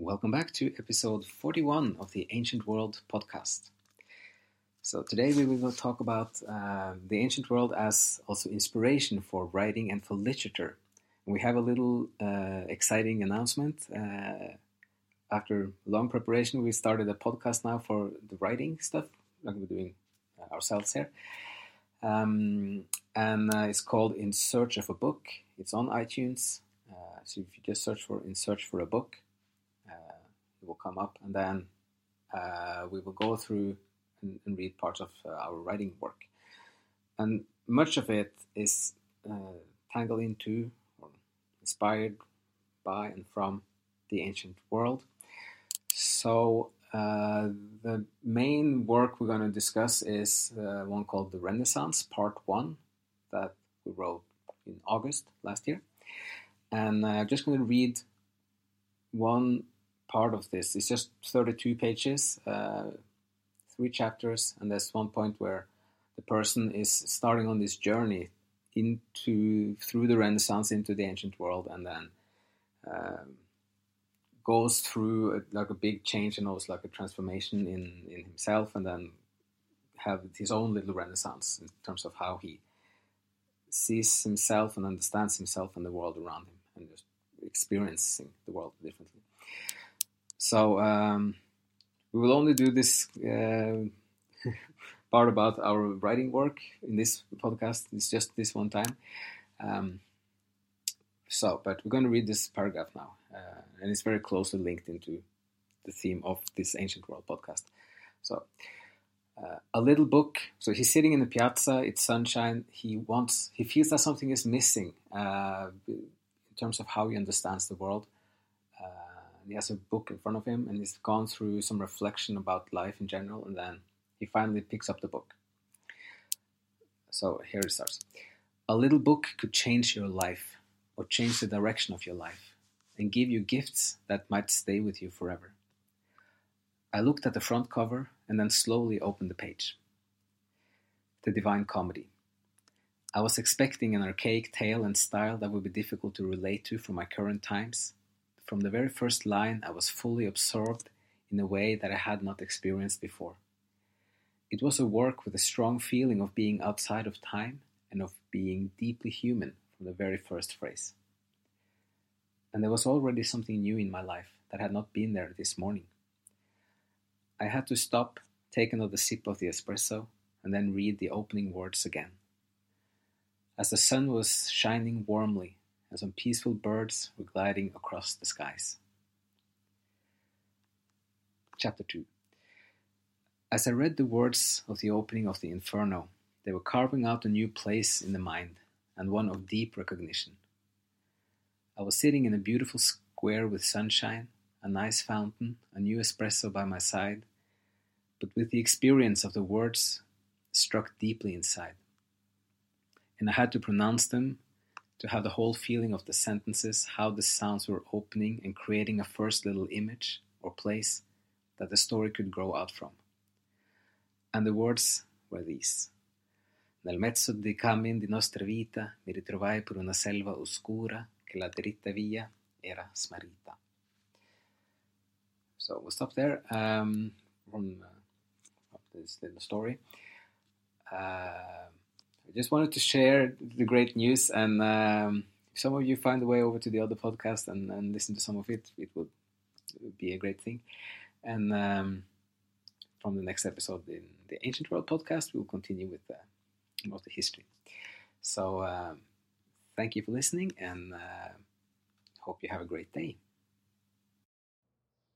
Welcome back to episode 41 of the Ancient World podcast. So, today we will talk about uh, the ancient world as also inspiration for writing and for literature. We have a little uh, exciting announcement. Uh, after long preparation, we started a podcast now for the writing stuff, like we're doing uh, ourselves here. Um, and uh, it's called In Search of a Book. It's on iTunes. Uh, so, if you just search for In Search for a Book, will come up, and then uh, we will go through and, and read parts of uh, our writing work. And much of it is uh, tangled into or inspired by and from the ancient world. So uh, the main work we're going to discuss is uh, one called The Renaissance, Part 1, that we wrote in August last year. And I'm just going to read one part of this. It's just 32 pages, uh, three chapters, and there's one point where the person is starting on this journey into through the Renaissance into the ancient world, and then um, goes through a, like a big change and also like a transformation in in himself, and then have his own little Renaissance in terms of how he sees himself and understands himself and the world around him, and just experiencing the world differently. So um, we will only do this uh, part about our writing work in this podcast. It's just this one time. Um, so, but we're going to read this paragraph now, uh, and it's very closely linked into the theme of this ancient world podcast. So, uh, a little book. So he's sitting in the piazza. It's sunshine. He wants. He feels that something is missing uh, in terms of how he understands the world he has a book in front of him and he's gone through some reflection about life in general and then he finally picks up the book. So here it starts. A little book could change your life or change the direction of your life and give you gifts that might stay with you forever. I looked at the front cover and then slowly opened the page. The divine comedy. I was expecting an archaic tale and style that would be difficult to relate to for my current times from the very first line, I was fully absorbed in a way that I had not experienced before. It was a work with a strong feeling of being outside of time and of being deeply human from the very first phrase. And there was already something new in my life that had not been there this morning. I had to stop, take another sip of the espresso, and then read the opening words again. As the sun was shining warmly and some peaceful birds were gliding across the skies. Chapter 2 As I read the words of the opening of the Inferno, they were carving out a new place in the mind and one of deep recognition. I was sitting in a beautiful square with sunshine, a nice fountain, a new espresso by my side, but with the experience of the words struck deeply inside. And I had to pronounce them to have the whole feeling of the sentences, how the sounds were opening and creating a first little image or place that the story could grow out from. And the words were these. Nel mezzo dei cammin di nostra vita mi ritrovai per una selva oscura che la dritta via era smarrita. So we'll stop there um, from uh, this little story. Uh, I just wanted to share the great news, and um, if some of you find a way over to the other podcast and, and listen to some of it, it would, be a great thing. And um, from the next episode in the Ancient World podcast, we'll continue with uh, more the history. So, um, thank you for listening, and uh, hope you have a great day.